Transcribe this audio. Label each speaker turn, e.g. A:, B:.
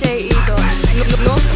A: share eagle. No, no, no.